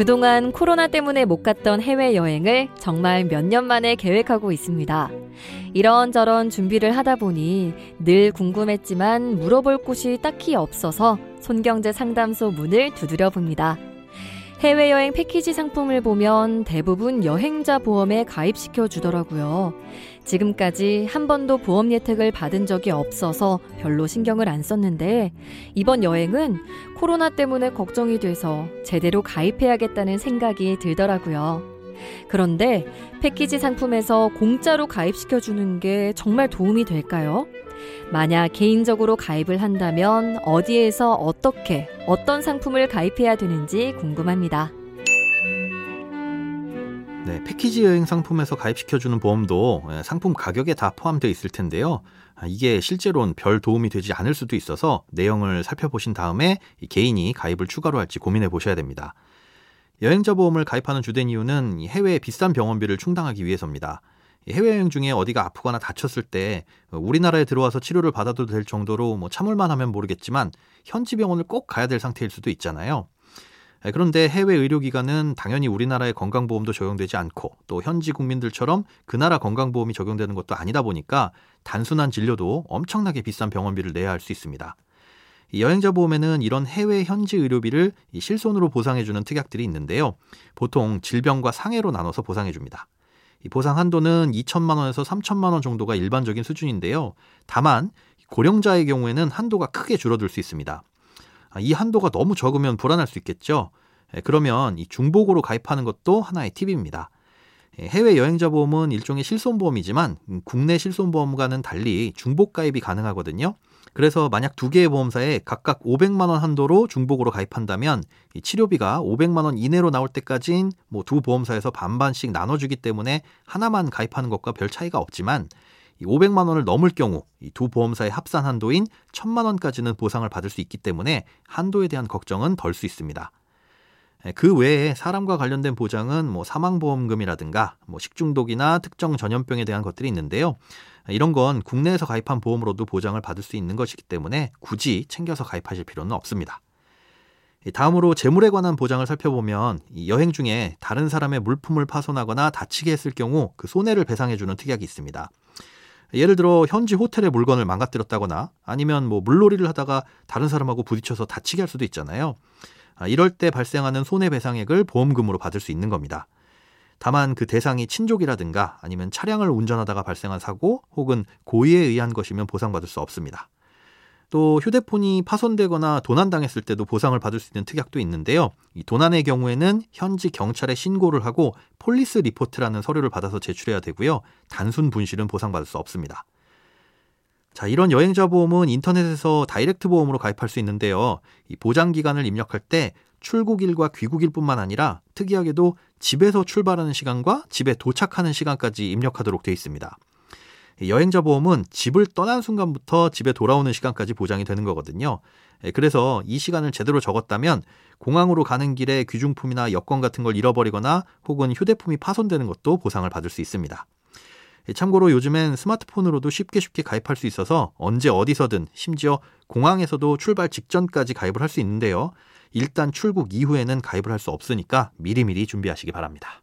그동안 코로나 때문에 못 갔던 해외여행을 정말 몇 년 만에 계획하고 있습니다. 이런저런 준비를 하다 보니 늘 궁금했지만 물어볼 곳이 딱히 없어서 손경제 상담소 문을 두드려 봅니다. 해외여행 패키지 상품을 보면 대부분 여행자 보험에 가입시켜 주더라고요. 지금까지 한 번도 보험 혜택을 받은 적이 없어서 별로 신경을 안 썼는데 이번 여행은 코로나 때문에 걱정이 돼서 제대로 가입해야겠다는 생각이 들더라고요. 그런데 패키지 상품에서 공짜로 가입시켜 주는 게 정말 도움이 될까요? 만약 개인적으로 가입을 한다면 어디에서 어떻게 어떤 상품을 가입해야 되는지 궁금합니다. 네, 패키지 여행 상품에서 가입시켜주는 보험도 예, 상품 가격에 다 포함되어 있을 텐데요. 아, 이게 실제로는 별 도움이 되지 않을 수도 있어서 내용을 살펴보신 다음에 개인이 가입을 추가로 할지 고민해 보셔야 됩니다. 여행자 보험을 가입하는 주된 이유는 해외의 비싼 병원비를 충당하기 위해서입니다. 해외여행 중에 어디가 아프거나 다쳤을 때 우리나라에 들어와서 치료를 받아도 될 정도로 뭐 참을만 하면 모르겠지만 현지 병원을 꼭 가야 될 상태일 수도 있잖아요. 예, 그런데 해외 의료기관은 당연히 우리나라의 건강보험도 적용되지 않고 또 현지 국민들처럼 그 나라 건강보험이 적용되는 것도 아니다 보니까 단순한 진료도 엄청나게 비싼 병원비를 내야 할 수 있습니다. 여행자 보험에는 이런 해외 현지 의료비를 실손으로 보상해주는 특약들이 있는데요. 보통 질병과 상해로 나눠서 보상해줍니다. 보상 한도는 2천만 원에서 3천만 원 정도가 일반적인 수준인데요. 다만 고령자의 경우에는 한도가 크게 줄어들 수 있습니다. 아, 이 한도가 너무 적으면 불안할 수 있겠죠. 예, 그러면 이 중복으로 가입하는 것도 하나의 팁입니다. 예, 해외 여행자 보험은 일종의 실손보험이지만 음, 국내 실손보험과는 달리 중복 가입이 가능하거든요. 그래서 만약 두 개의 보험사에 각각 500만 원 한도로 중복으로 가입한다면 치료비가 500만 원 이내로 나올 때까진 뭐 두 보험사에서 반반씩 나눠주기 때문에 하나만 가입하는 것과 별 차이가 없지만 500만 원을 넘을 경우 이두 보험사의 합산 한도인 1000만 원까지는 보상을 받을 수 있기 때문에 한도에 대한 걱정은 덜 수 있습니다. 그 외에 사람과 관련된 보장은 뭐 사망보험금이라든가 뭐 식중독이나 특정 전염병에 대한 것들이 있는데요. 이런 건 국내에서 가입한 보험으로도 보장을 받을 수 있는 것이기 때문에 굳이 챙겨서 가입하실 필요는 없습니다. 다음으로 재물에 관한 보장을 살펴보면 여행 중에 다른 사람의 물품을 파손하거나 다치게 했을 경우 그 손해를 배상해주는 특약이 있습니다. 예를 들어 현지 호텔의 물건을 망가뜨렸다거나 아니면 뭐 물놀이를 하다가 다른 사람하고 부딪혀서 다치게 할 수도 있잖아요. 아, 이럴 때 발생하는 손해배상액을 보험금으로 받을 수 있는 겁니다. 다만 그 대상이 친족이라든가 아니면 차량을 운전하다가 발생한 사고 혹은 고의에 의한 것이면 보상받을 수 없습니다. 또 휴대폰이 파손되거나 도난당했을 때도 보상을 받을 수 있는 특약도 있는데요. 이 도난의 경우에는 현지 경찰에 신고를 하고 police report라는 서류를 받아서 제출해야 되고요. 단순 분실은 보상받을 수 없습니다. 자, 이런 여행자 보험은 인터넷에서 다이렉트 보험으로 가입할 수 있는데요. 이 보장 기간을 입력할 때 출국일과 귀국일뿐만 아니라 특이하게도 집에서 출발하는 시간과 집에 도착하는 시간까지 입력하도록 되어 있습니다. 여행자 보험은 집을 떠난 순간부터 집에 돌아오는 시간까지 보장이 되는 거거든요. 예, 그래서 이 시간을 제대로 적었다면 공항으로 가는 길에 귀중품이나 여권 같은 걸 잃어버리거나 혹은 휴대폰이 파손되는 것도 보상을 받을 수 있습니다. 예, 참고로 요즘엔 스마트폰으로도 쉽게 쉽게 가입할 수 있어서 언제 어디서든 심지어 공항에서도 출발 직전까지 가입을 할 수 있는데요. 일단 출국 이후에는 가입을 할 수 없으니까 미리미리 준비하시기 바랍니다.